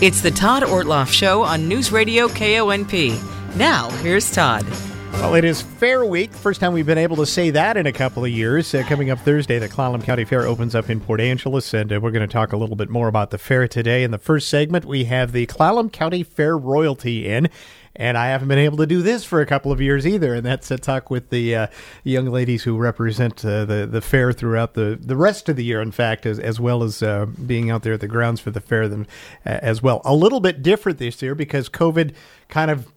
It's the Todd Ortloff Show on News Radio KONP. Now, here's Todd. Well, it is Fair Week. First time we've been able to say that in a couple of years. Uh, coming up Thursday, the Clallam County Fair opens up in Port Angeles, and uh, we're going to talk a little bit more about the fair today. In the first segment, we have the Clallam County Fair royalty in. And I haven't been able to do this for a couple of years either, and that's a talk with the uh, young ladies who represent uh, the the fair throughout the, the rest of the year. In fact, as as well as uh, being out there at the grounds for the fair them as well. A little bit different this year because COVID kind of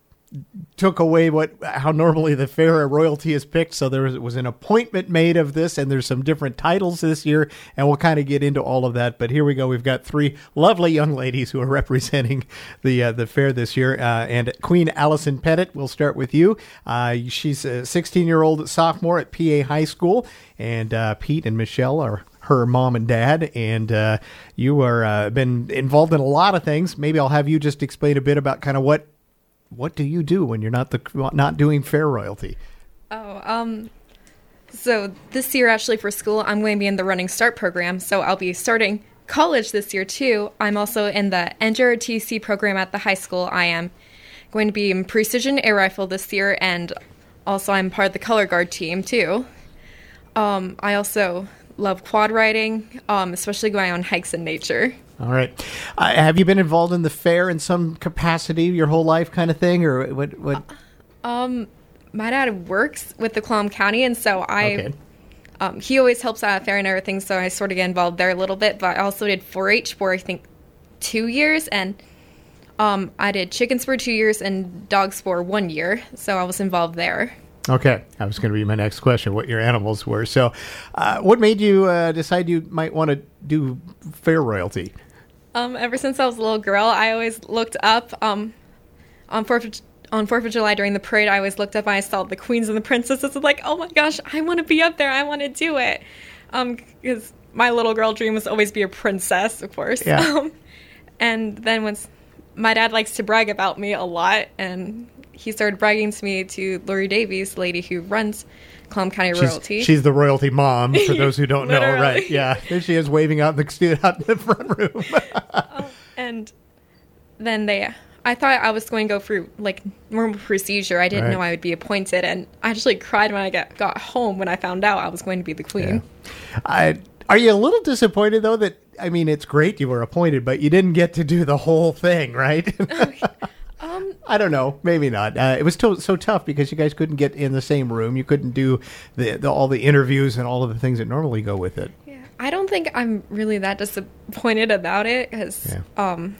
took away what how normally the fair royalty is picked. So there was, was, an appointment made of this, and there's some different titles this year, and we'll kind of get into all of that. But here we go. We've got three lovely young ladies who are representing the uh, the fair this year, uh, and Queen Allison Pettit. We'll start with you. Uh, she's a 16 year old sophomore at PA High School, and uh, Pete and Michelle are her mom and dad, and uh, you are uh, been involved in a lot of things. Maybe I'll have you just explain a bit about kind of what what do you do when you're not the not doing fair royalty? Oh, um, so this year actually for school, I'm going to be in the Running Start program. So I'll be starting college this year too. I'm also in the NJROTC program at the high school. I am going to be in precision air rifle this year, and also I'm part of the color guard team too. Um, I also love quad riding, um, especially going on hikes in nature. All right. Uh, have you been involved in the fair in some capacity your whole life, kind of thing, or what? What? Uh, um, my dad works with the Clallam County, and so I. Okay. Um, he always helps out at fair and everything, so I sort of get involved there a little bit. But I also did 4-H for I think two years, and um, I did chickens for two years and dogs for one year, so I was involved there. Okay, that was going to be my next question. What your animals were? So, uh, what made you uh, decide you might want to do fair royalty? Um, ever since I was a little girl, I always looked up um, on Fourth of, on Fourth of July during the parade. I always looked up and I saw the queens and the princesses. I'm like, oh my gosh, I want to be up there. I want to do it. Because um, my little girl dream was always be a princess, of course. Yeah. Um, and then once my dad likes to brag about me a lot, and he started bragging to me to Lori Davies, lady who runs Clallam County she's, royalty. She's the royalty mom, for those who don't know, right? Yeah, there she is waving out the student out in the front room. oh, and then they, I thought I was going to go through like normal procedure. I didn't right. know I would be appointed, and I actually cried when I got got home when I found out I was going to be the queen. Yeah. I, are you a little disappointed though that I mean it's great you were appointed, but you didn't get to do the whole thing, right? Oh, Um, I don't know. Maybe not. Uh, it was to- so tough because you guys couldn't get in the same room. You couldn't do the, the, all the interviews and all of the things that normally go with it. Yeah, I don't think I'm really that disappointed about it because, yeah. um,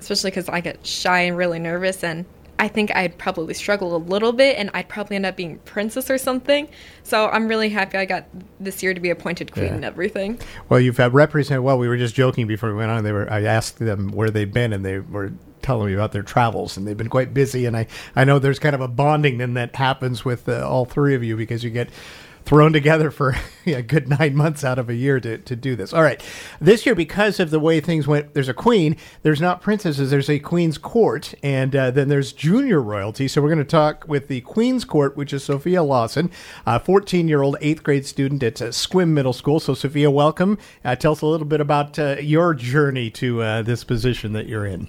especially because I get shy and really nervous, and I think I'd probably struggle a little bit, and I'd probably end up being princess or something. So I'm really happy I got this year to be appointed queen yeah. and everything. Well, you've had represented. Well, we were just joking before we went on. They were. I asked them where they'd been, and they were telling me about their travels, and they've been quite busy. And I, I know there's kind of a bonding then that happens with uh, all three of you because you get thrown together for a good nine months out of a year to, to do this. All right. This year, because of the way things went, there's a queen. There's not princesses. There's a queen's court. And uh, then there's junior royalty. So we're going to talk with the queen's court, which is Sophia Lawson, a 14 year old eighth grade student at uh, Sequim Middle School. So, Sophia, welcome. Uh, tell us a little bit about uh, your journey to uh, this position that you're in.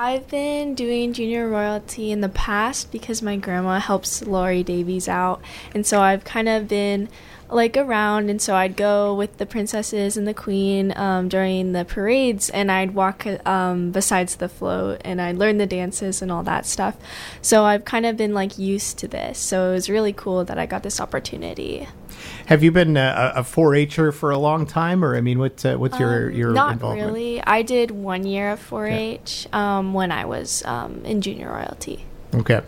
I've been doing junior royalty in the past because my grandma helps Lori Davies out, and so I've kind of been like around, and so I'd go with the princesses and the queen um, during the parades, and I'd walk um, besides the float, and I'd learn the dances and all that stuff. So I've kind of been like used to this. So it was really cool that I got this opportunity. Have you been a, a 4-H'er for a long time, or I mean, what uh, what's your um, your not involvement? really. I did one year of 4-H um, when I was um, in junior royalty. Okay,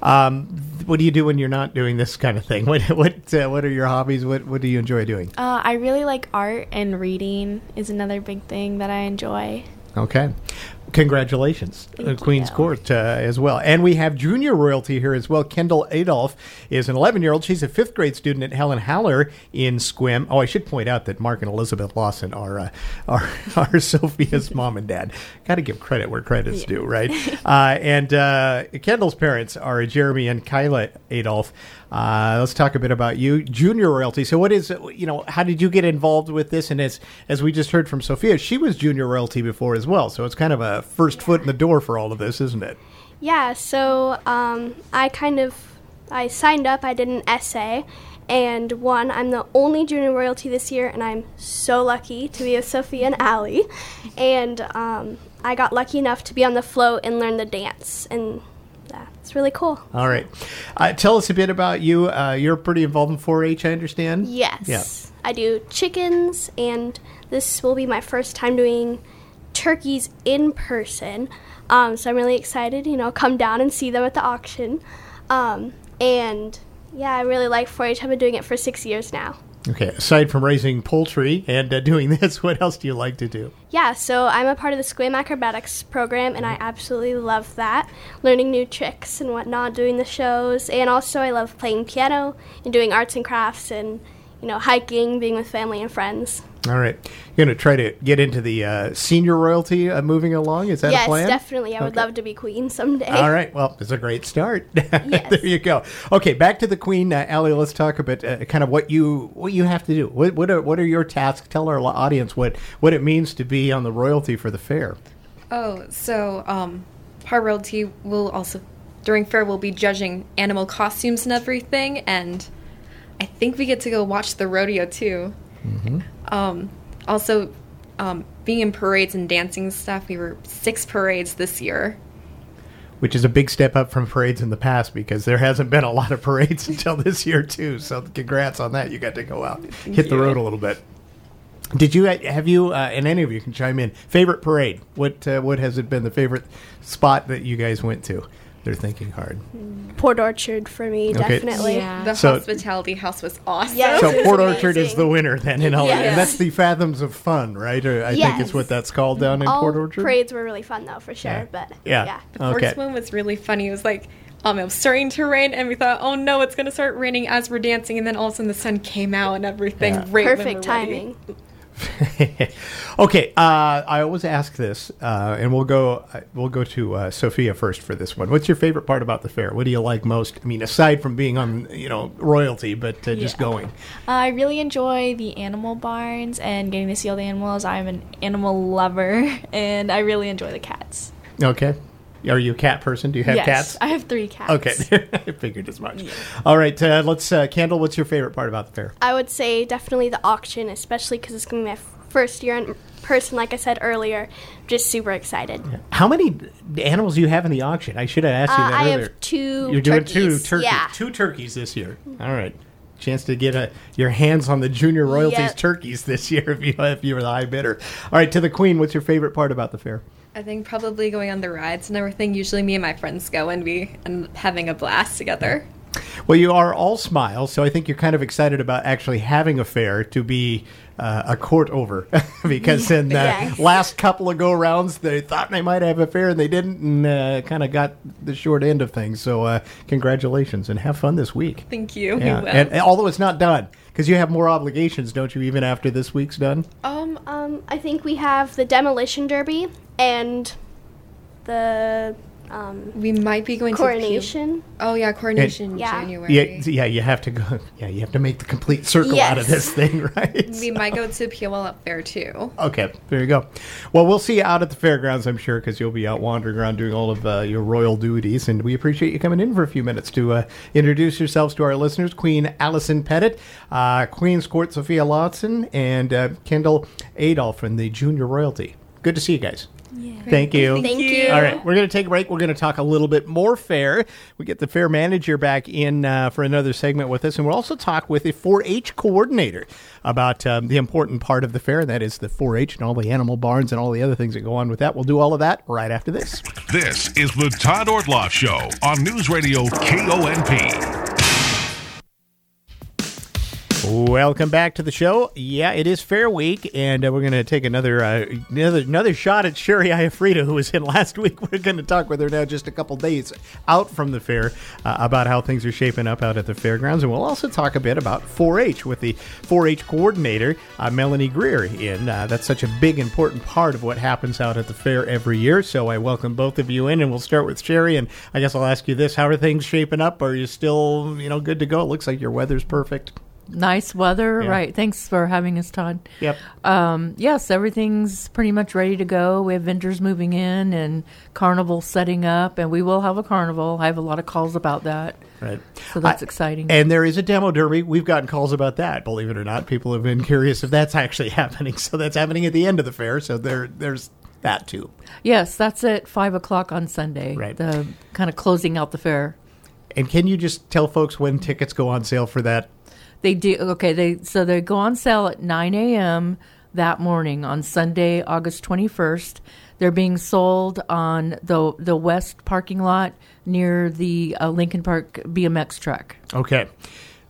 um, what do you do when you're not doing this kind of thing? What what uh, what are your hobbies? What what do you enjoy doing? Uh, I really like art and reading is another big thing that I enjoy. Okay. Congratulations, uh, Queen's. Court uh, as well. And we have junior royalty here as well. Kendall Adolf is an 11 year old. She's a fifth grade student at Helen Haller in Sequim. Oh, I should point out that Mark and Elizabeth Lawson are uh, are, are Sophia's mom and dad. Got to give credit where credit's yeah. due, right? Uh, and uh, Kendall's parents are Jeremy and Kyla Adolf. Uh, let's talk a bit about you, junior royalty. So, what is you know? How did you get involved with this? And as as we just heard from Sophia, she was junior royalty before as well. So it's kind of a first foot in the door for all of this, isn't it? Yeah. So um, I kind of I signed up. I did an essay. And one, I'm the only junior royalty this year, and I'm so lucky to be with Sophia and Allie. And um, I got lucky enough to be on the float and learn the dance, and that's really cool. All right. Uh, tell us a bit about you. Uh, you're pretty involved in 4 H, I understand? Yes. Yeah. I do chickens, and this will be my first time doing turkeys in person. Um, so I'm really excited, you know, come down and see them at the auction. Um, and yeah, I really like 4 H. I've been doing it for six years now. Okay. Aside from raising poultry and uh, doing this, what else do you like to do? Yeah, so I'm a part of the Sequim Acrobatics program, and I absolutely love that. Learning new tricks and whatnot, doing the shows, and also I love playing piano and doing arts and crafts and, you know, hiking, being with family and friends. All right. You're going to try to get into the uh, senior royalty uh, moving along? Is that yes, a plan? definitely. I would Okay. love to be queen someday. All right. Well, it's a great start. there you go. Okay, back to the Queen, uh, Allie. Let's talk about uh, kind of what you what you have to do. What what are what are your tasks? Tell our audience what what it means to be on the royalty for the fair. Oh, so um, Par Royalty will also during fair we'll be judging animal costumes and everything, and I think we get to go watch the rodeo too. Um, also, um, being in parades and dancing stuff, we were six parades this year. Which is a big step up from parades in the past because there hasn't been a lot of parades until this year too. So congrats on that. You got to go out, hit the road a little bit. Did you have you uh, and any of you can chime in? Favorite parade? What uh, what has it been the favorite spot that you guys went to? They're thinking hard. Port Orchard for me, Okay. definitely. Yeah. The So- hospitality house was awesome. Yes. So This is Port Orchard is amazing. the winner then in all Yes. and that's the Fathoms of Fun, right? Or I think Yes. it's what that's called down in All Port Orchard. parades were really fun though, for sure. Yeah. But Yeah. yeah. The Okay. first one was really funny. It was like um, it was starting to rain, and we thought, oh no, it's going to start raining as we're dancing, and then all of a sudden the sun came out and everything. Yeah. Right when Perfect we're ready. timing. okay, uh, I always ask this, uh, and we'll go uh, we'll go to uh, Sophia first for this one. What's your favorite part about the fair? What do you like most? I mean, aside from being on you know royalty, but uh, just going. Uh, I really enjoy the animal barns and getting to see all the animals. I'm an animal lover, and I really enjoy the cats. Okay, are you a cat person? Do you have yes, cats? I have three cats. Okay, I figured as much. All right, uh, let's uh, Kendall. What's your favorite part about the fair? I would say definitely the auction, especially because it's going to be my f- first year in person, like I said earlier. Just super excited. How many animals do you have in the auction? I should have asked you Uh, that I earlier. have two. You're doing turkeys. two turkeys. Yeah. Two turkeys this year. All right. Chance to get a, your hands on the junior royalties Yep. turkeys this year if you if you were the high bidder. All right, to the queen. What's your favorite part about the fair? I think probably going on the rides and everything. Usually, me and my friends go, and we up having a blast together. Well, you are all smiles, so I think you're kind of excited about actually having a fair to be uh, a court over, because in the Yes. last couple of go rounds they thought they might have a fair and they didn't, and uh, kind of got the short end of things. So, uh, congratulations and have fun this week. Thank you. Yeah, and, and although it's not done, because you have more obligations, don't you? Even after this week's done. um, Um, I think we have the demolition derby and the um, we might be going to coronation. oh yeah, coronation in Yeah. January. Yeah, yeah, you have to go. Yeah, you have to make the complete circle out of this thing, right? We might go to Puyallup Fair too. Okay, there you go. Well, we'll see you out at the fairgrounds, I'm sure, because you'll be out wandering around doing all of uh, your royal duties. And we appreciate you coming in for a few minutes to uh, introduce yourselves to our listeners. Queen Allison Pettit, uh, Queen's Court Sophia Lawson, and uh, Kendall Adolph from the Junior Royalty. Good to see you guys. Thank you. Thank you. All right, we're going to take a break. We're going to talk a little bit more fair. We get the fair manager back in uh, for another segment with us, and we'll also talk with a 4-H coordinator about um, the important part of the fair, and that is the 4-H and all the animal barns and all the other things that go on with that. We'll do all of that right after this. This is the Todd Ortloff Show on News Radio KONP. Welcome back to the show. Yeah, it is Fair Week, and uh, we're going to take another uh, another another shot at Sherry Iafrida, who was in last week. We're going to talk with her now, just a couple days out from the fair, uh, about how things are shaping up out at the fairgrounds, and we'll also talk a bit about 4-H with the 4-H coordinator uh, Melanie Greer. In uh, that's such a big, important part of what happens out at the fair every year. So I welcome both of you in, and we'll start with Sherry. And I guess I'll ask you this: How are things shaping up? Are you still you know good to go? It looks like your weather's perfect. Nice weather, Yeah. right? Thanks for having us, Todd. Yep. Um, yes, everything's pretty much ready to go. We have vendors moving in and carnival setting up, and we will have a carnival. I have a lot of calls about that, Right. so that's I- exciting. And there is a demo derby. We've gotten calls about that. Believe it or not, people have been curious if that's actually happening. So that's happening at the end of the fair. So there, there's that too. yes, that's at five o'clock on Sunday. Right. The kind of closing out the fair. And can you just tell folks when tickets go on sale for that? They do okay. They so they go on sale at nine a.m. that morning on Sunday, August twenty first. They're being sold on the the west parking lot near the uh, Lincoln Park BMX track. Okay.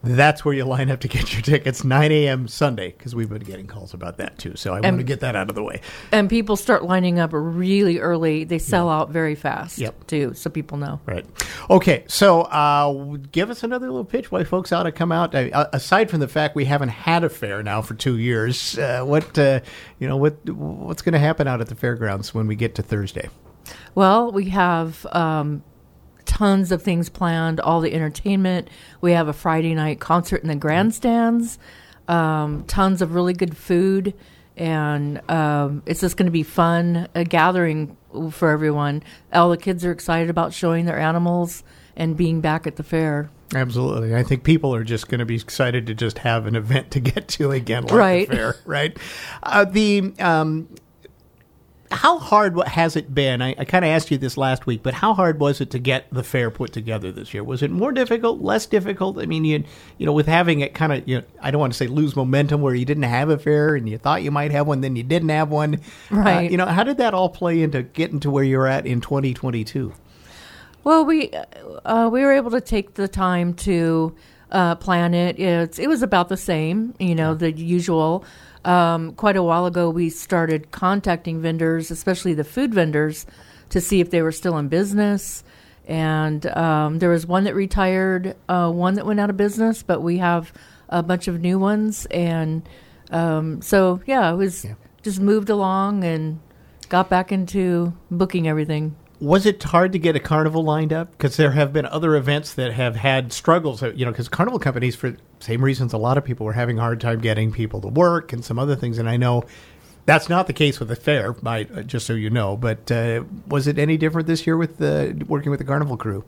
That's where you line up to get your tickets, 9 a.m. Sunday, because we've been getting calls about that too. So I want to get that out of the way. And people start lining up really early. They sell out very fast, Yep. too, so people know. Right. Okay. So, uh, give us another little pitch why folks ought to come out. Uh, aside from the fact we haven't had a fair now for two years, uh, what uh, you know, what what's going to happen out at the fairgrounds when we get to Thursday? Well, we have um, tons of things planned, all the entertainment. We have a Friday night concert in the grandstands, um, tons of really good food, and um, it's just going to be fun, a gathering for everyone. All the kids are excited about showing their animals and being back at the fair. Absolutely. I think people are just going to be excited to just have an event to get to again, like Right. the fair, right? Uh, the um, how hard has it been? I, I kind of asked you this last week, but how hard was it to get the fair put together this year? Was it more difficult, less difficult? I mean, you you know, with having it kind of, you know, I don't want to say lose momentum where you didn't have a fair and you thought you might have one, then you didn't have one. Uh, Right. you know, how did that all play into getting to where you're at in 2022? Well, we uh, we were able to take the time to uh, plan it. It's, it was about the same, you know, the usual. Um, quite a while ago, we started contacting vendors, especially the food vendors, to see if they were still in business. And um, there was one that retired, uh, one that went out of business, but we have a bunch of new ones. And um, so, yeah, it was just moved along and got back into booking everything. Was it hard to get a carnival lined up? Because there have been other events that have had struggles. You know, because carnival companies, for same reasons, a lot of people were having a hard time getting people to work and some other things. And I know that's not the case with the fair, by, just so you know. But uh, was it any different this year with the working with the carnival crew?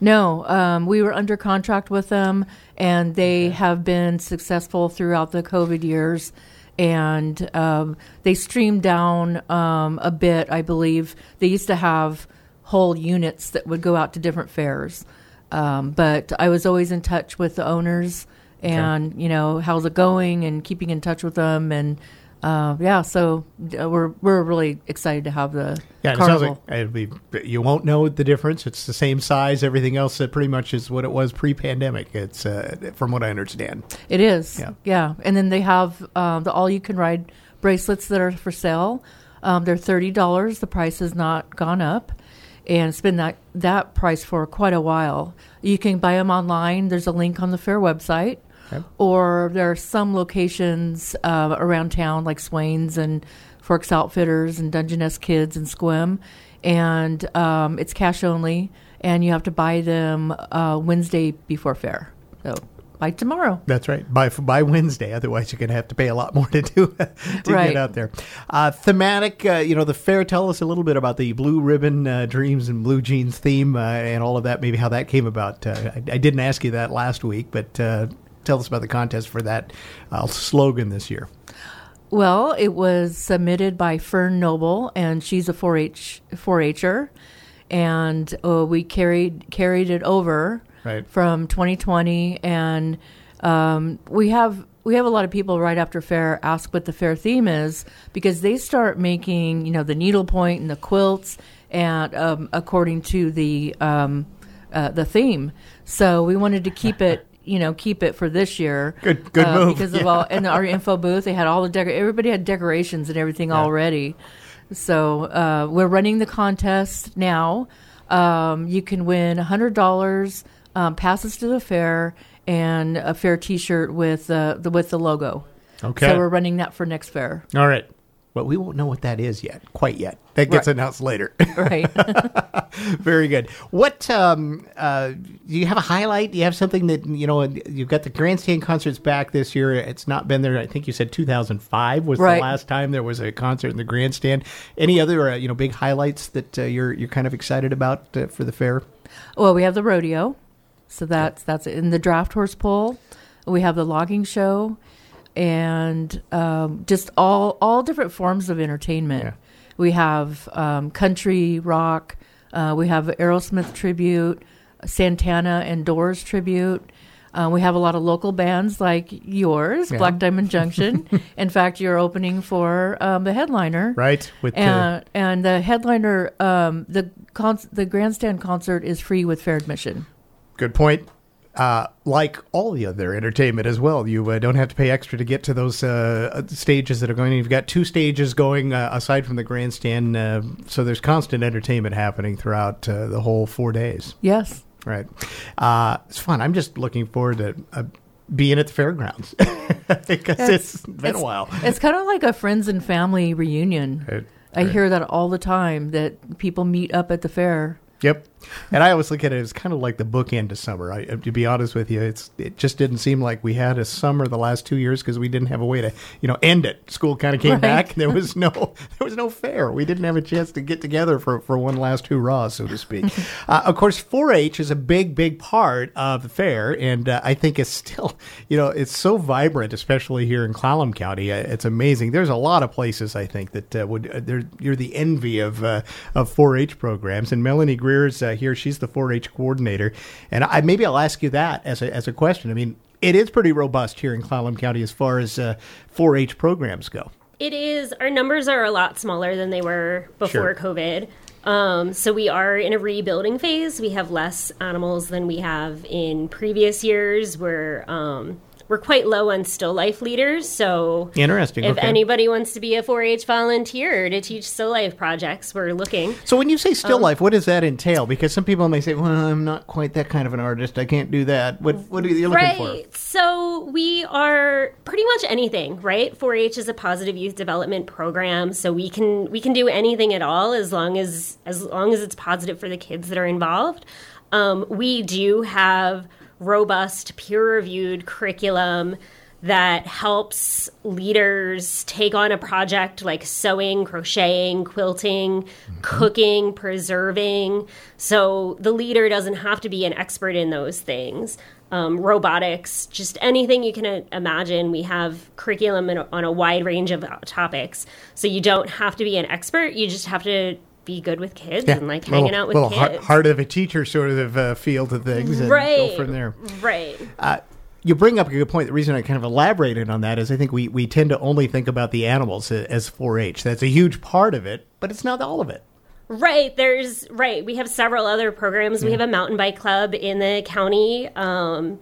No, um, we were under contract with them, and they have been successful throughout the COVID years. And um, they streamed down um, a bit, I believe. They used to have whole units that would go out to different fairs. Um, but I was always in touch with the owners and, you know, how's it going and keeping in touch with them. And uh, yeah, so uh, we're, we're really excited to have the Yeah, it sounds carnival. like it'll be, you won't know the difference. It's the same size. Everything else uh, pretty much is what it was pre-pandemic. It's uh, from what I understand. It is. Yeah. Yeah. And then they have uh, the all you can ride bracelets that are for sale. Um, they're thirty dollars. The price has not gone up, and it's been that that price for quite a while. You can buy them online. There's a link on the fair website, Okay. or there are some locations uh, around town like Swains and Forks Outfitters and Dungeness Kids and Sequim, and um, it's cash only, and you have to buy them uh, Wednesday before fair. So by tomorrow. That's right. By by Wednesday, otherwise you're going to have to pay a lot more to do to Right. get out there. Uh, thematic, uh, you know, the fair. Tell us a little bit about the blue ribbon uh, dreams and blue jeans theme uh, and all of that. Maybe how that came about. Uh, I, I didn't ask you that last week, but uh, tell us about the contest for that uh, slogan this year. Well, it was submitted by Fern Noble, and she's a 4-H 4-H'er, and uh, we carried carried it over Right. from 2020, and um, we have we have a lot of people right after fair ask what the fair theme is because they start making you know the needlepoint and the quilts, and um, according to the um, uh, the theme. So we wanted to keep it you know keep it for this year. Good- good uh, move, Because yeah. of all in our info booth, they had all the decor. Everybody had decorations and everything already. So uh, we're running the contest now. Um, you can win hundred dollars, um, passes to the fair, and a fair T-shirt with uh, the with the logo. Okay. So we're running that for next fair. All right. Well, we won't know what that is yet, quite yet. That gets Right. announced later. Right. Very good. What um, uh, do you have a highlight? Do you have something that you know? You've got the grandstand concerts back this year. It's not been there. I think you said 2005 was Right. the last time there was a concert in the grandstand. Any other uh, you know big highlights that uh, you're you're kind of excited about uh, for the fair? Well, we have the rodeo, so that's that's in the draft horse pull. We have the logging show, and um, just all all different forms of entertainment. Yeah. We have um, country rock. Uh, we have Aerosmith tribute, Santana and Doors tribute. Uh, we have a lot of local bands like yours, Yeah. Black Diamond Junction. In fact, you're opening for um, the headliner, Right with And, and the headliner, um, the con- the grandstand concert is free with fair admission. Good point. Uh, like all the other entertainment as well, you uh, don't have to pay extra to get to those uh, stages that are going. You've got two stages going uh, aside from the grandstand, uh, so there's constant entertainment happening throughout uh, the whole four days. Yes. Right, uh, it's fun. I'm just looking forward to uh, being at the fairgrounds because it's been a while. It's kind of like a friends and family reunion. Right, I right. hear that all the time that people meet up at the fair. Yep. And I always look at it as kind of like the bookend to summer. I, to be honest with you, it's it just didn't seem like we had a summer the last two years because we didn't have a way to you know end it. School kind of came Right. back. There was no there was no fair. We didn't have a chance to get together for for one last hurrah, so to speak. uh, of course, 4-H is a big big part of the fair, and uh, I think it's still you know it's so vibrant, especially here in Clallam County. Uh, it's amazing. There's a lot of places I think that uh, would uh, they're, you're the envy of uh, of 4-H programs. And Melanie Greer's uh, here. She's the 4-H coordinator, and I maybe I'll ask you that as a as a question. I mean, it is pretty robust here in Clallam County as far as uh, 4-H programs go. It is. Our numbers are a lot smaller than they were before Sure. COVID. Um, so we are in a rebuilding phase. We have less animals than we have in previous years. We're um, we're quite low on still life leaders. So Interesting. if okay. anybody wants to be a 4-H volunteer to teach still life projects, we're looking. So when you say Um, still life, what does that entail? Because some people may say, "Well, I'm not quite that kind of an artist. I can't do that." What What are you looking for? Right. So we are pretty much anything, right? 4-H is a positive youth development program, so we can we can do anything at all as long as as long as it's positive for the kids that are involved. Um, we do have robust, peer-reviewed curriculum that helps leaders take on a project like sewing, crocheting, quilting, cooking, preserving. So the leader doesn't have to be an expert in those things. Um, robotics, just anything you can uh, imagine. We have curriculum in on a wide range of topics. So you don't have to be an expert. You just have to be good with kids and like Little- hanging out with little kids. heart, of a teacher sort of uh, feel to things, and right. go from there. Right. Uh, you bring up a good point. The reason I kind of elaborated on that is I think we, we tend to only think about the animals as 4-H. That's a huge part of it, but it's not all of it. Right. There's right. We have several other programs. We have a mountain bike club in the county. Um,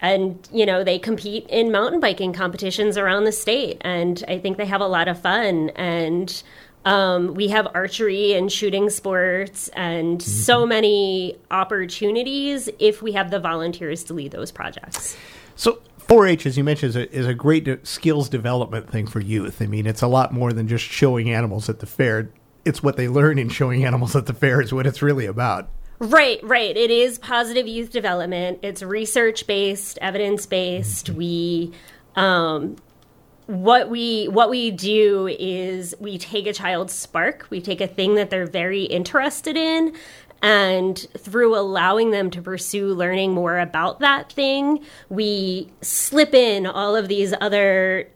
and you know they compete in mountain biking competitions around the state and i think they have a lot of fun and um, we have archery and shooting sports and so many opportunities if we have the volunteers to lead those projects So 4-H, as you mentioned, is a, is a great de- skills development thing for youth. I mean, it's a lot more than just showing animals at the fair. It's what they learn in showing animals at the fair is what it's really about. Right, right. It is positive youth development. It's research based, evidence based. We, um, what we what we do is we take a child's spark. We take a thing that they're very interested in, and through allowing them to pursue learning more about that thing, we slip in all of these other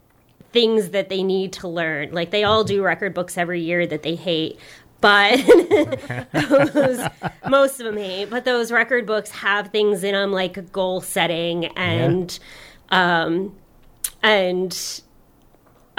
things that they need to learn. Like they all do record books every year that they hate. But those, most of them hate. But those record books have things in them like goal setting and, um, and,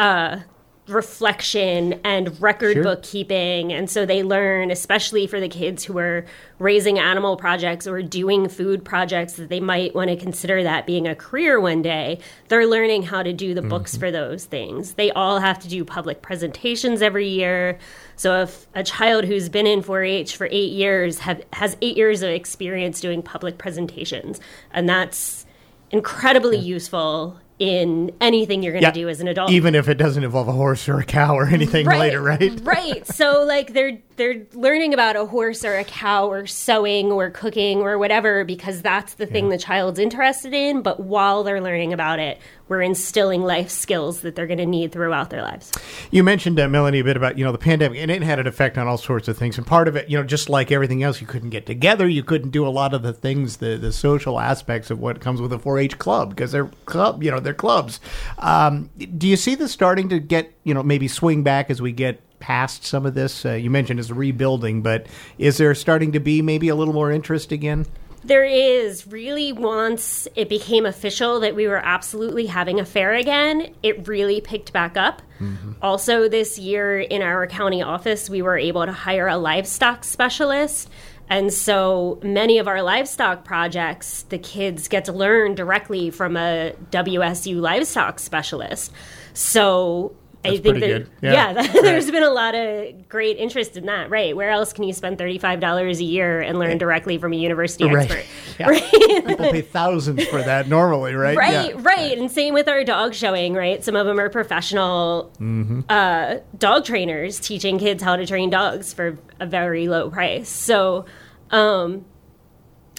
uh, reflection and record Sure. bookkeeping. And so they learn, especially for the kids who are raising animal projects or doing food projects that they might want to consider that being a career one day, they're learning how to do the books for those things. They all have to do public presentations every year. So if a child who's been in 4-H for eight years have, has eight years of experience doing public presentations, and that's incredibly useful in anything you're going to Yeah. do as an adult. Even if it doesn't involve a horse or a cow or anything later, right? right. So like they're they're learning about a horse or a cow or sewing or cooking or whatever because that's the thing the child's interested in. But while they're learning about it, we're instilling life skills that they're going to need throughout their lives. You mentioned, uh, Melanie, a bit about you know the pandemic, and it had an effect on all sorts of things. And part of it, you know, just like everything else, you couldn't get together, you couldn't do a lot of the things, the the social aspects of what comes with a 4-H club because they're club, you know, they're clubs. Um, do you see this starting to get, you know, maybe swing back as we get past some of this? Uh, you mentioned as rebuilding, but is there starting to be maybe a little more interest again? There is really once it became official that we were absolutely having a fair again, it really picked back up. Mm-hmm. Also, this year in our county office, we were able to hire a livestock specialist. And so many of our livestock projects, the kids get to learn directly from a WSU livestock specialist. So I think pretty that, good. Yeah. yeah, there's been a lot of great interest in that, right? Where else can you spend $35 a year and learn directly from a university Right. expert? Yeah. Right? People pay thousands for that normally, right? Right, Yeah. right. And same with our dog showing, right? Some of them are professional Mm-hmm. uh, dog trainers teaching kids how to train dogs for a very low price. So, um,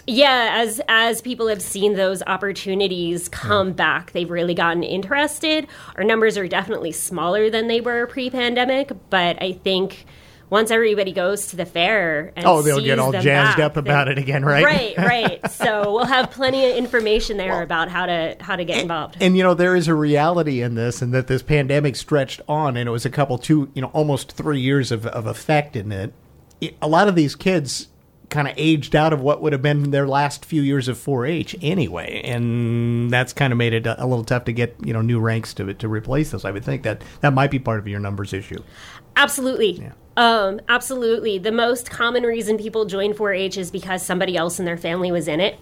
yeah, as as people have seen those opportunities come hmm. back, they've really gotten interested. Our numbers are definitely smaller than they were pre-pandemic, but I think once everybody goes to the fair and Oh, they'll get all jazzed back, up about then- it again, right? Right, right. So we'll have plenty of information there about how to how to get involved. And you know there is a reality in this, and that this pandemic stretched on, and it was a couple, two, you know, almost three years of, of effect in it. it a lot of these kids kind of aged out of what would have been their last few years of 4-H anyway, and that's kind of made it a, little tough to get you know new ranks to to replace those. I would think that that might be part of your numbers issue. Absolutely. Um, absolutely. The most common reason people join 4-H is because somebody else in their family was in it.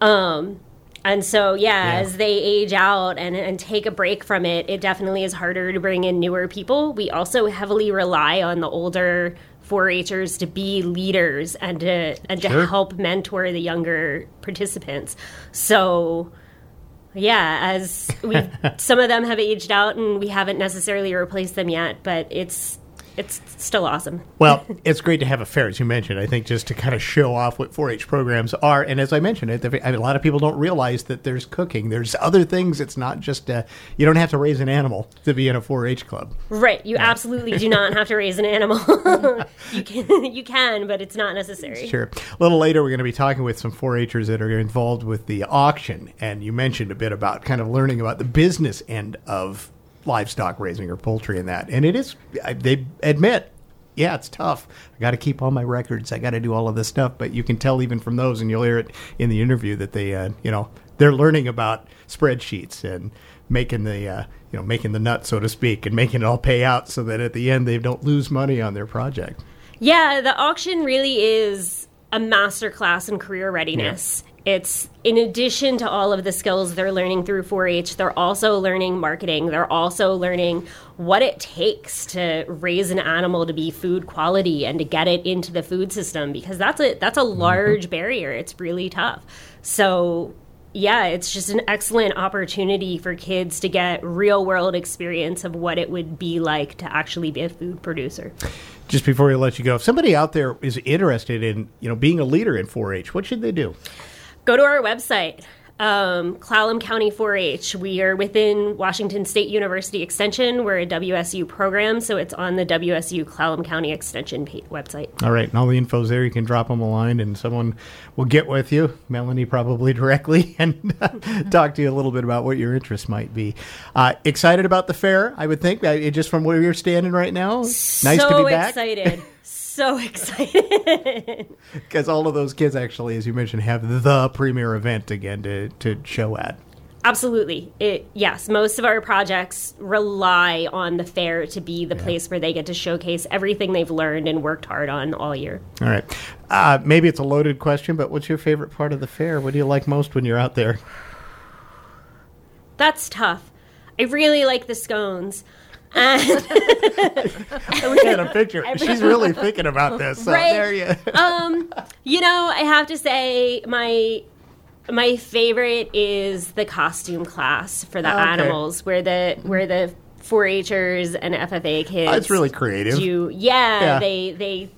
Um, and so, yeah, Yeah. as they age out and, and take a break from it, it definitely is harder to bring in newer people. We also heavily rely on the older 4-Hers to be leaders and to and to help mentor the younger participants. So, yeah, as we some of them have aged out and we haven't necessarily replaced them yet, but it's it's still awesome. Well, it's great to have a fair, as you mentioned. I think just to kind of show off what 4-H programs are, and as I mentioned, it, I mean, a lot of people don't realize that there's cooking. There's other things. It's not just uh, you don't have to raise an animal to be in a 4-H club. Right, you absolutely do not have to raise an animal. you can you can, but it's not necessary. Sure. A little later, we're going to be talking with some 4-Hers that are involved with the auction, and you mentioned a bit about kind of learning about the business end of livestock raising or poultry and that, and it is. They admit. Yeah, it's tough. I got to keep all my records. I got to do all of this stuff, but you can tell even from those, and you'll hear it in the interview that they, uh, you know, they're learning about spreadsheets and making the, uh, you know, making the nut, so to speak, and making it all pay out so that at the end they don't lose money on their project. Yeah, the auction really is a masterclass in career readiness. It's in addition to all of the skills they're learning through 4-H, they're also learning marketing. They're also learning what it takes to raise an animal to be food quality and to get it into the food system because that's a that's a mm-hmm. large barrier. It's really tough. So yeah, it's just an excellent opportunity for kids to get real world experience of what it would be like to actually be a food producer. just before we let you go, if somebody out there is interested in you know being a leader in 4-H, what should they do? Go to our website um, Clallam County 4-H. We are within Washington State University Extension. We're a WSU program, so it's on the WSU Clallam County Extension website. All right, and all the info's there. You can drop them a line, and someone will get with you. Melanie probably directly, and talk to you a little bit about what your interest might be. Uh, excited about the fair, I would think. Uh, just from where you're standing right now, nice so to be back. excited. so excited. Because all of those kids, actually, as you mentioned, have the premier event again to to show at. Absolutely. It yes, most of our projects rely on the fair to be the place where they get to showcase everything they've learned and worked hard on all year. All right. Uh, maybe it's a loaded question, but what's your favorite part of the fair? What do you like most when you're out there? That's tough. I really like the scones. And Look at a picture. She's really thinking about this. So Right. there you. um, you know, I have to say my my favorite is the costume class for the Okay. animals, where the where the 4-Hers and FFA kids. Oh, it's really creative. Do yeah, Yeah. they they.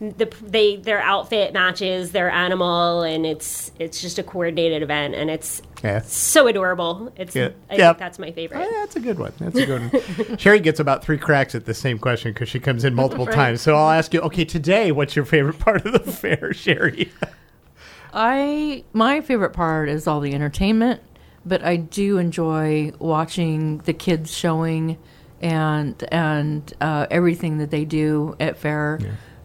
The, they their outfit matches their animal and it's it's just a coordinated event and it's Yeah. so adorable it's Yeah. I Yeah. think that's my favorite Oh, yeah, that's a good one. That's a good one. Sherry gets about three cracks at the same question because she comes in multiple times. So I'll ask you, okay, today, what's your favorite part of the fair, Sherry? I my favorite part is all the entertainment, but I do enjoy watching the kids showing and and uh, everything that they do at fair.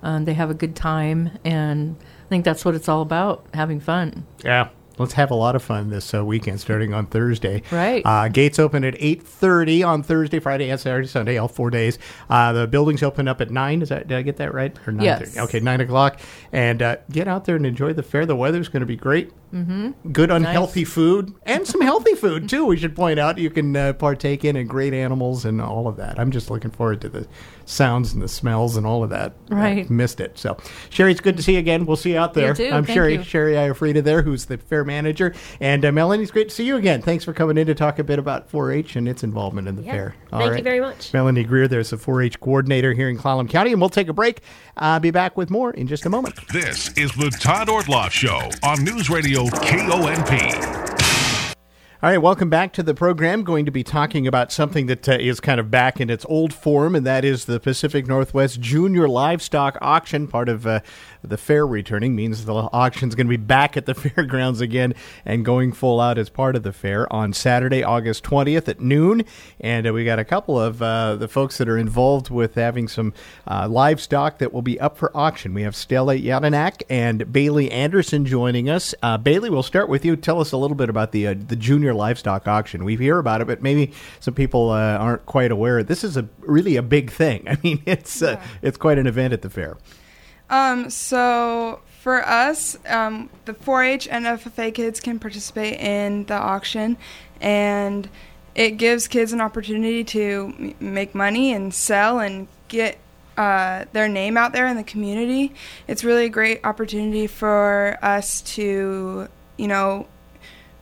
Um, they have a good time, and I think that's what it's all about: having fun. Yeah. Let's have a lot of fun this uh, weekend, starting on Thursday. Right. Uh, gates open at eight thirty on Thursday, Friday, and Saturday, Sunday, all four days. Uh, the buildings open up at nine. Is that did I get that right? Or nine? Yes. Okay, nine o'clock. And uh, get out there and enjoy the fair. The weather's going to be great. Mm-hmm. Good unhealthy food and some healthy food too. We should point out you can uh, partake in and great animals and all of that. I'm just looking forward to the sounds and the smells and all of that. Right. I missed it. So Sherry, it's good to see you again. We'll see you out there. too. I'm Thank Sherry. you. Sherry Iafrida there, who's the fair manager. And uh, Melanie, it's great to see you again. Thanks for coming in to talk a bit about 4-H and its involvement in the Yeah. fair. Thank you very much. Melanie Greer, there's a 4-H coordinator here in Clallam County, and we'll take a break. Uh, be back with more in just a moment. This is the Todd Ortloff Show on News Radio KONP. All right, welcome back to the program. Going to be talking about something that uh, is kind of back in its old form, and that is the Pacific Northwest Junior Livestock Auction. Part of uh, the fair returning means the auction's going to be back at the fairgrounds again and going full out as part of the fair on Saturday, August 20th at noon. And uh, we got a couple of uh, the folks that are involved with having some uh, livestock that will be up for auction. We have Stella Yadanak and Bailey Anderson joining us. Uh, Bailey, we'll start with you. Tell us a little bit about the the junior livestock auction. We hear about it, but maybe some people uh, aren't quite aware. This is a really a big thing. I mean, it's uh, it's quite an event at the fair. Um, so for us, um, the 4-H and FFA kids can participate in the auction, and it gives kids an opportunity to m- make money and sell and get uh, their name out there in the community. It's really a great opportunity for us to, you know,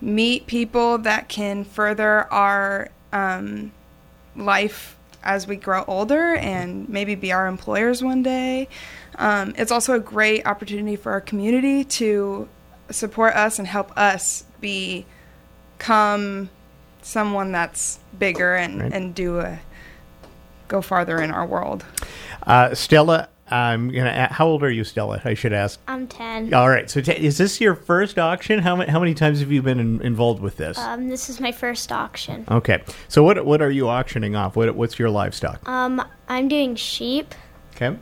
meet people that can further our um, life as we grow older and maybe be our employers one day. Um, it's also a great opportunity for our community to support us and help us become someone that's bigger and, Right. and do a go farther in our world. Uh, Stella, I'm gonna. How old are you, Stella? I should ask. I'm 10. All right. So, t- is this your first auction? How many, how many times have you been in, involved with this? Um, this is my first auction. okay. So, what what are you auctioning off? What what's your livestock? Um, I'm doing sheep. Okay.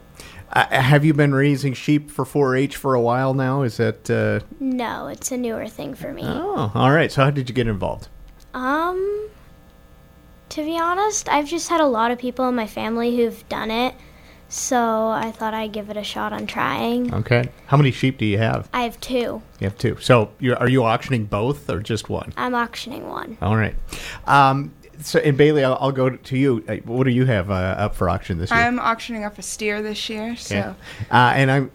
Uh, have you been raising sheep for 4-H for a while now? Is that? Uh, No, it's a newer thing for me. oh, all right. So, how did you get involved? Um, to be honest, I've just had a lot of people in my family who've done it, so I thought I'd give it a shot on trying. Okay. How many sheep do you have? I have two. You have two. So, you're, are you auctioning both or just one? I'm auctioning one. All right. Um, so, and Bailey, I'll, I'll go to you. Uh, What do you have uh, up for auction this year? I'm auctioning off a steer this year, so Yeah. Uh, and I'm.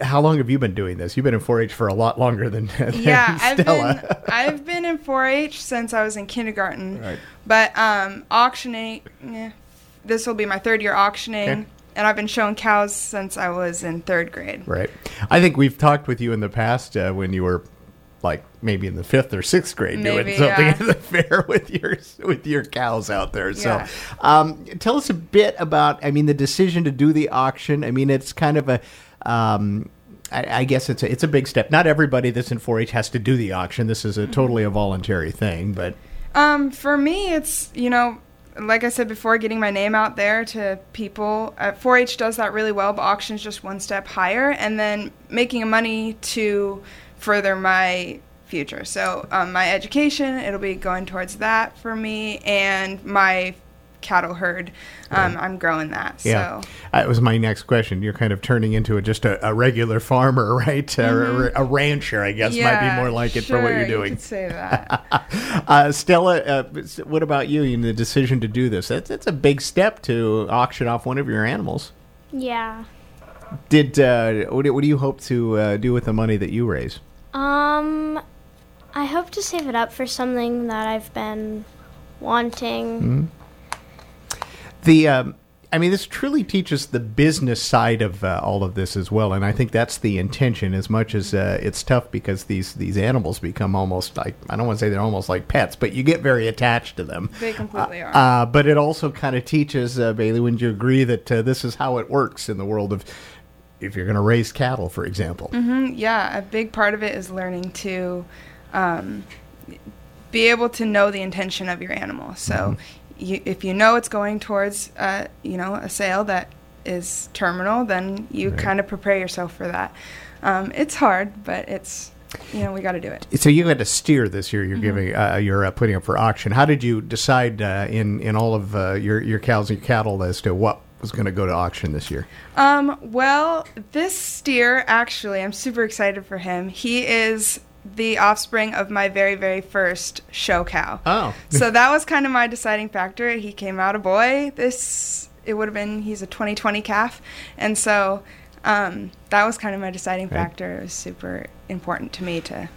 How long have you been doing this? You've been in 4-H for a lot longer than, than yeah, I've Stella. been I've been in 4-H since I was in kindergarten. Right. But um, auctioning, eh, this will be my third year auctioning, Okay. And I've been showing cows since I was in third grade. Right. I think we've talked with you in the past uh, when you were like maybe in the fifth or sixth grade Maybe, doing something yeah. at the fair with your with your cows out there. So, um, tell us a bit about. I mean, the decision to do the auction. I mean, it's kind of a. Um, I, I guess it's a, it's a big step. Not everybody that's in 4-H has to do the auction. This is a totally a voluntary thing, but Um, for me, it's you know, like I said before, getting my name out there to people. Uh, 4-H does that really well, but auction's just one step higher, and then making money to further my future. So um, my education, it'll be going towards that for me, and my cattle herd. Um, I'm growing that. Yeah, So that was my next question. You're kind of turning into a, just a, a regular farmer, right? A- a, rancher, I guess, might be Mm-hmm. More like it for what you're You doing. could say that. Uh, Stella, uh, what about you and the decision to do this? That's, that's a big step to auction off one of your animals. Yeah. Did uh, what, do- what do you hope to uh, do with the money that you raise? Um, I hope to save it up for something that I've been wanting. The, um, I mean, this truly teaches the business side of uh, all of this as well, and I think that's the intention. As much as uh, it's tough because these these animals become almost like I don't want to say they're almost like pets, but you get very attached to them. They completely are. Uh, but it also kind of teaches uh, Bailey. Wouldn't you agree that uh, this is how it works in the world of if you're going to raise cattle, for example? Mhm, yeah, a big part of it is learning to um, be able to know the intention of your animal. So, Mm-hmm. You, if you know it's going towards, uh, you know, a sale that is terminal, then you kind of prepare yourself for that. Um, it's hard, but it's, you know, we got to do it. So you had a steer this year. You're giving, uh, you're uh, putting up for auction. How did you decide uh, in in all of uh, your your cows and your cattle as to what was going to go to auction this year? Um, well, this steer, actually, I'm super excited for him. He is the offspring of my very, very first show cow. Oh. so that was kind of my deciding factor. He came out a boy. This, it would have been, he's a 2020 calf. And so um, that was kind of my deciding factor. It was super important to me to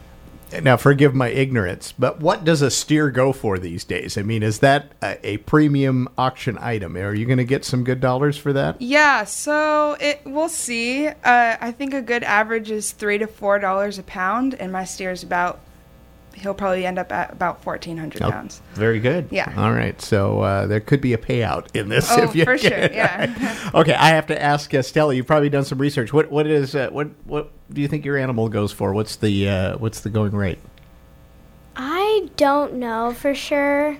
Now, forgive my ignorance, but what does a steer go for these days? I mean, is that a, a premium auction item? Are you going to get some good dollars for that? Yeah, so it we'll see. Uh, I think a good average is three to four dollars a pound, and my steer is about. He'll probably end up at about fourteen hundred Oh, pounds. very good. Yeah. All right. So uh, there could be a payout in this. Oh, if you for get sure, yeah. okay, I have to ask uh, Stella. You've probably done some research. What what is uh, what what do you think your animal goes for? What's the uh, what's the going rate? I don't know for sure.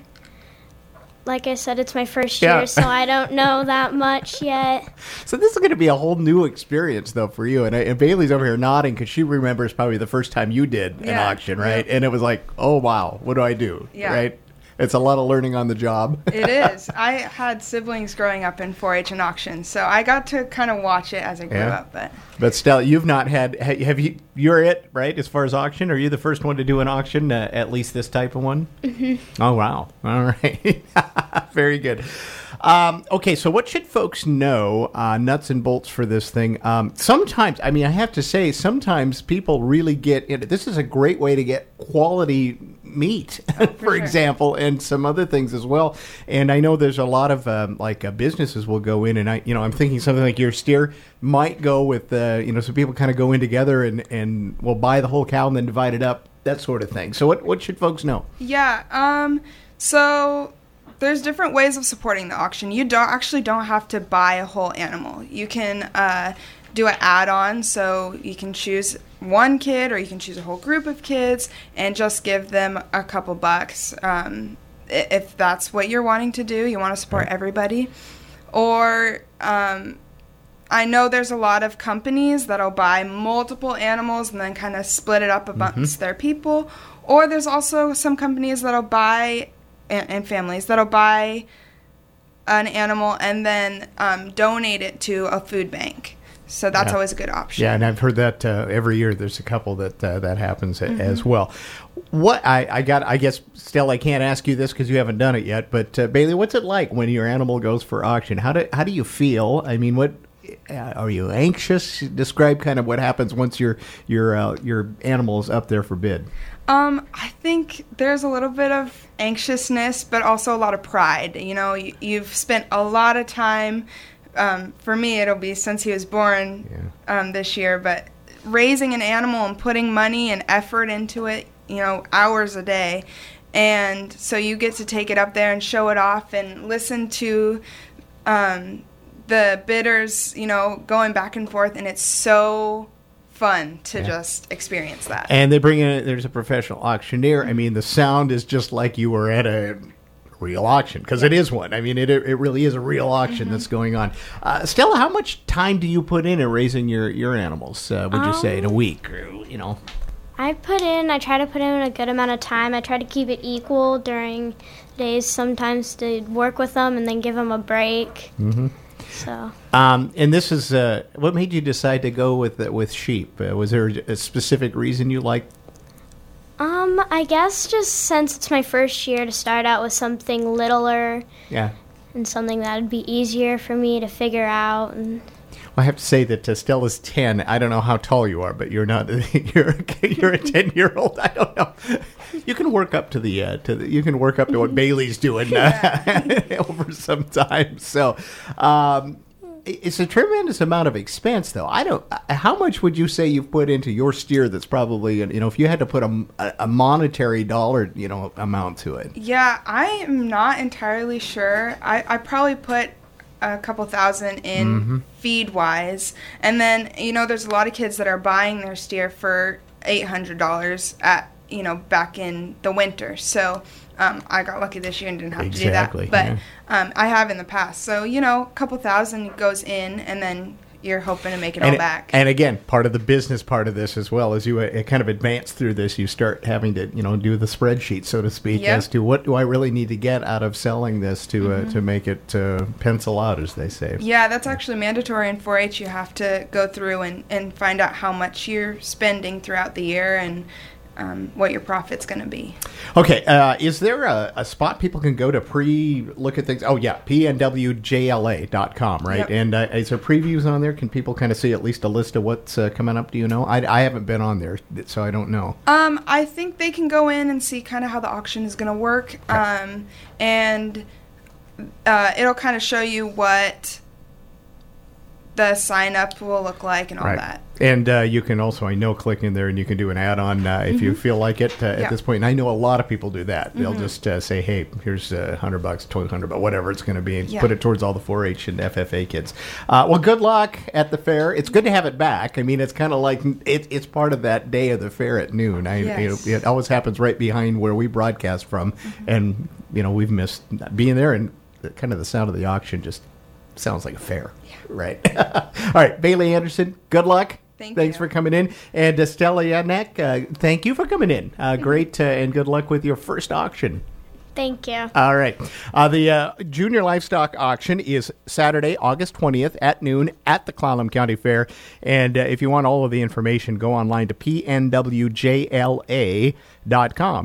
Like I said, it's my first Yeah. year, so I don't know that much yet. So this is going to be a whole new experience, though, for you. And, uh, and Bailey's over here nodding because she remembers probably the first time you did an auction, right? Yep. And it was like, oh wow, what do I do? Yeah. Right? It's a lot of learning on the job. It is. I had siblings growing up in 4-H and auctions, so I got to kind of watch it as I grew Yeah. up. But But Stella, you've not had. Have you? You're it, right? As far as auction, are you the first one to do an auction? Uh, at least this type of one. Mm-hmm. Oh wow! All right, very good. Um, okay, so what should folks know? Uh, nuts and bolts for this thing. Um, sometimes, I mean, I have to say, sometimes people really get into. This is a great way to get quality meat, for, example, and some other things as well. And I know there's a lot of um, like uh, businesses will go in, and I, you know, I'm thinking something like your steer might go with, uh, you know, some people kind of go in together and and will buy the whole cow and then divide it up, that sort of thing. So what what should folks know? yeah, um, so there's different ways of supporting the auction. You don't actually don't have to buy a whole animal. You can uh, do an add-on, so you can choose one kid or you can choose a whole group of kids and just give them a couple bucks. Um, if that's what you're wanting to do, you want to support everybody, or um, I know there's a lot of companies that'll buy multiple animals and then kind of split it up amongst their people. Or there's also some companies that'll buy, and, and families that'll buy an animal and then um, donate it to a food bank. So that's Yeah. always a good option. Yeah, and I've heard that uh, every year. There's a couple that uh, that happens as Mm-hmm. well. What I, I got, I guess, still I can't ask you this because you haven't done it yet. But uh, Bailey, what's it like when your animal goes for auction? How do how do you feel? I mean, what uh, are you anxious? Describe kind of what happens once your your uh, your animal is up there for bid. Um, I think there's a little bit of anxiousness, but also a lot of pride. You know, you, you've spent a lot of time. Um, for me, it'll be since he was born um, this year, but raising an animal and putting money and effort into it, you know, hours a day. And so you get to take it up there and show it off and listen to um, the bidders, you know, going back and forth. And it's so fun to just experience that. And they bring in there's a professional auctioneer. I mean, the sound is just like you were at a real auction because it is one. I mean, it it really is a real auction that's going on. Uh, Stella, how much time do you put in in raising your your animals? Uh, would you say in a week? Or, you know, I put in, I try to put in a good amount of time. I try to keep it equal during days sometimes to work with them and then give them a break. Mm-hmm. So, Um, and this is uh, what made you decide to go with with sheep? Uh, was there a specific reason you liked? um, I guess just since it's my first year to start out with something littler Yeah. and something that would be easier for me to figure out. And Well, I have to say that uh, Stella's ten. I don't know how tall you are, but you're not. You're you're a ten year old. I don't know. You can work up to the uh, to the, you can work up to what Bailey's doing uh, over some time. So. Um, it's a tremendous amount of expense, though. I don't. uh, How much would you say you've put into your steer? That's probably, you know, if you had to put a, a monetary dollar, you know, amount to it. Yeah, I am not entirely sure. I, I probably put a couple thousand in Mhm. feed wise. And then, you know, there's a lot of kids that are buying their steer for $800 at, you know, back in the winter. So um, I got lucky this year and didn't have Exactly, to do that. yeah. But um, I have in the past. So, you know, a couple thousand goes in and then you're hoping to make it and, all back. and again, part of the business part of this as well, as you uh, kind of advance through this, you start having to, you know, do the spreadsheet, so to speak, Yep. as to what do I really need to get out of selling this to uh, Mhm. to make it uh, pencil out, as they say. Yeah, that's actually mandatory in 4-H. You have to go through and, and find out how much you're spending throughout the year and um, what your profit's going to be. Okay, uh, is there a, a spot people can go to pre look at things? Oh yeah, pnwjla.com, right? Yep. And uh, is there previews on there? Can people kind of see at least a list of what's uh, coming up? Do you know? I, I haven't been on there, so I don't know. Um, I think they can go in and see kind of how the auction is going to work, um, and uh, it'll kind of show you what the sign up will look like and all that. And uh, you can also, I know, click in there and you can do an add-on uh, if you Mhm. feel like it uh, at Yeah. this point. And I know a lot of people do that. They'll Mhm. just uh, say, "Hey, here's a uh, hundred bucks, twelve hundred, but whatever it's going to be, and Yeah. put it towards all the 4-H and FFA kids." Uh, well, good luck at the fair. It's good to have it back. I mean, it's kind of like it, it's part of that day of the fair at noon. I, Yes. it, it always happens right behind where we broadcast from, and you know we've missed being there and kind of the sound of the auction just sounds like a fair, right? All right, Bailey Anderson, good luck. Thank Thanks for coming in. And uh, Stella Yanek, uh, thank you for coming in. Uh, great, uh, and good luck with your first auction. Thank you. All right. Uh, the uh, junior livestock auction is Saturday, August 20th at noon at the Clallam County Fair. And uh, if you want all of the information, go online to pnwjla.com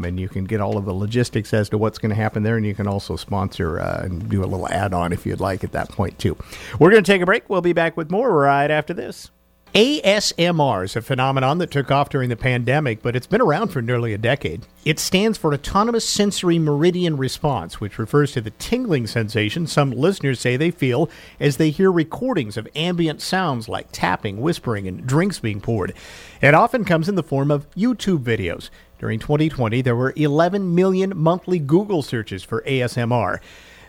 and you can get all of the logistics as to what's going to happen there. And you can also sponsor uh, and do a little add on if you'd like at that point, too. We're going to take a break. We'll be back with more right after this. ASMR is a phenomenon that took off during the pandemic, but it's been around for nearly a decade. It stands for Autonomous Sensory Meridian Response, which refers to the tingling sensation some listeners say they feel as they hear recordings of ambient sounds like tapping, whispering, and drinks being poured. It often comes in the form of YouTube videos. During 2020, there were 11 million monthly Google searches for ASMR.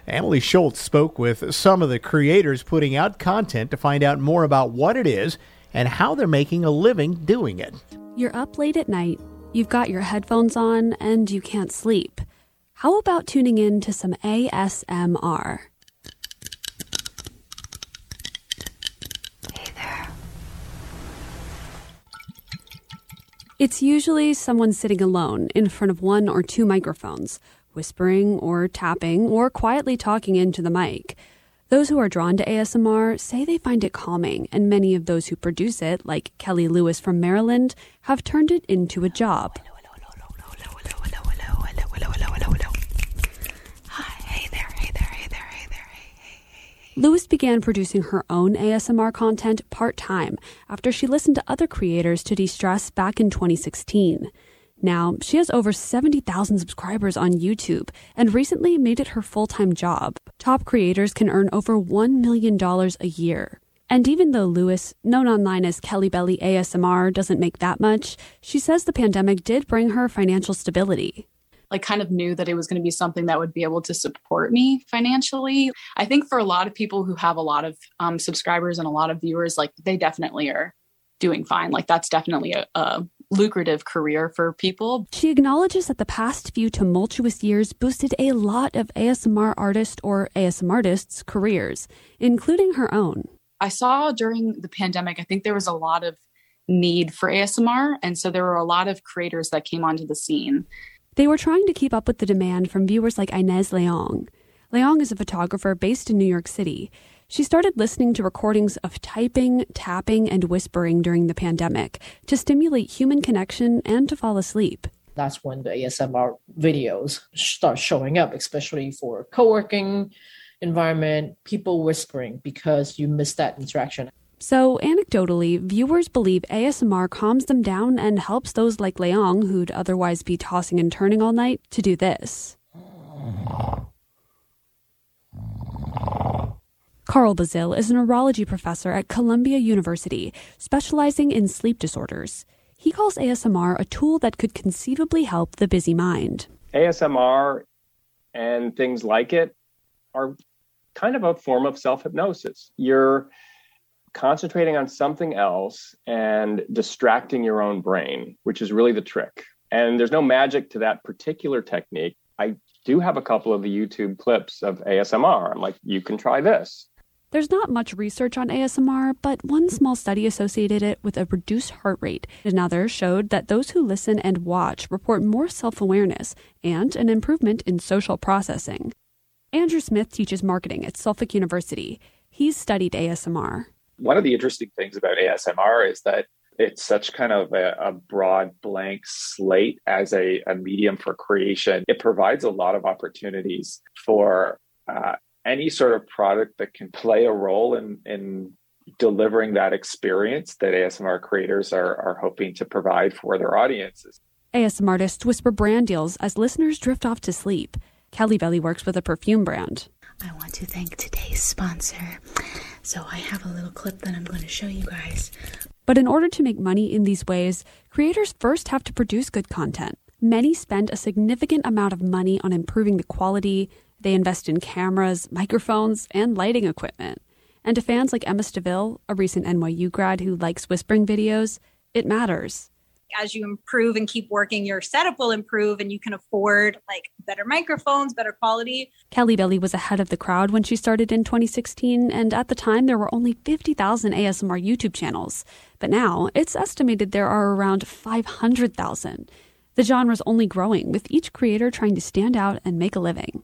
Emily Schultz spoke with some of the creators putting out content to find out more about what it is and how they're making a living doing it. You're up late at night, you've got your headphones on, and you can't sleep. How about tuning in to some ASMR? It's usually someone sitting alone in front of one or two microphones, whispering or tapping or quietly talking into the mic. Those who are drawn to ASMR say they find it calming, and many of those who produce it, like Kelly Lewis from Maryland, have turned it into a job. Lewis began producing her own ASMR content part time after she listened to other creators to de stress back in 2016. Now, she has over 70,000 subscribers on YouTube and recently made it her full time job. Top creators can earn over $1 million a year. And even though Lewis, known online as Kelly Belly ASMR, doesn't make that much, she says the pandemic did bring her financial stability. like kind of knew that it was going to be something that would be able to support me financially. I think for a lot of people who have a lot of um, subscribers and a lot of viewers, like they definitely are doing fine. Like that's definitely a, a lucrative career for people. She acknowledges that the past few tumultuous years boosted a lot of ASMR artist or ASMR artists' careers, including her own. I saw during the pandemic, I think there was a lot of need for ASMR. And so there were a lot of creators that came onto the scene. They were trying to keep up with the demand from viewers like Inez Leong. Leong is a photographer based in New York City. She started listening to recordings of typing, tapping, and whispering during the pandemic to stimulate human connection and to fall asleep. That's when the ASMR videos start showing up, especially for co working environment, people whispering because you miss that interaction. So, anecdotally, viewers believe ASMR calms them down and helps those like Leong, who'd otherwise be tossing and turning all night, to do this. Carl Bazil is a neurology professor at Columbia University, specializing in sleep disorders. He calls ASMR a tool that could conceivably help the busy mind. ASMR and things like it are kind of a form of self hypnosis. You're concentrating on something else and distracting your own brain, which is really the trick. And there's no magic to that particular technique. I do have a couple of the YouTube clips of ASMR. I'm like, you can try this. There's not much research on ASMR, but one small study associated it with a reduced heart rate. Another showed that those who listen and watch report more self awareness and an improvement in social processing. Andrew Smith teaches marketing at Suffolk University. He's studied ASMR. One of the interesting things about ASMR is that it's such kind of a, a broad blank slate as a, a, medium for creation. It provides a lot of opportunities for uh, any sort of product that can play a role in in delivering that experience that ASMR creators are, are hoping to provide for their audiences. ASMR artists whisper brand deals as listeners drift off to sleep. Kelly Belly works with a perfume brand. I want to thank today's sponsor. So I have a little clip that I'm going to show you guys. But in order to make money in these ways, creators first have to produce good content. Many spend a significant amount of money on improving the quality, they invest in cameras, microphones, and lighting equipment. And to fans like Emma Staville, a recent NYU grad who likes whispering videos, it matters. As you improve and keep working, your setup will improve and you can afford like better microphones, better quality. Kelly Belly was ahead of the crowd when she started in 2016, and at the time there were only 50,000 ASMR YouTube channels. But now it's estimated there are around 500,000. The genre is only growing, with each creator trying to stand out and make a living.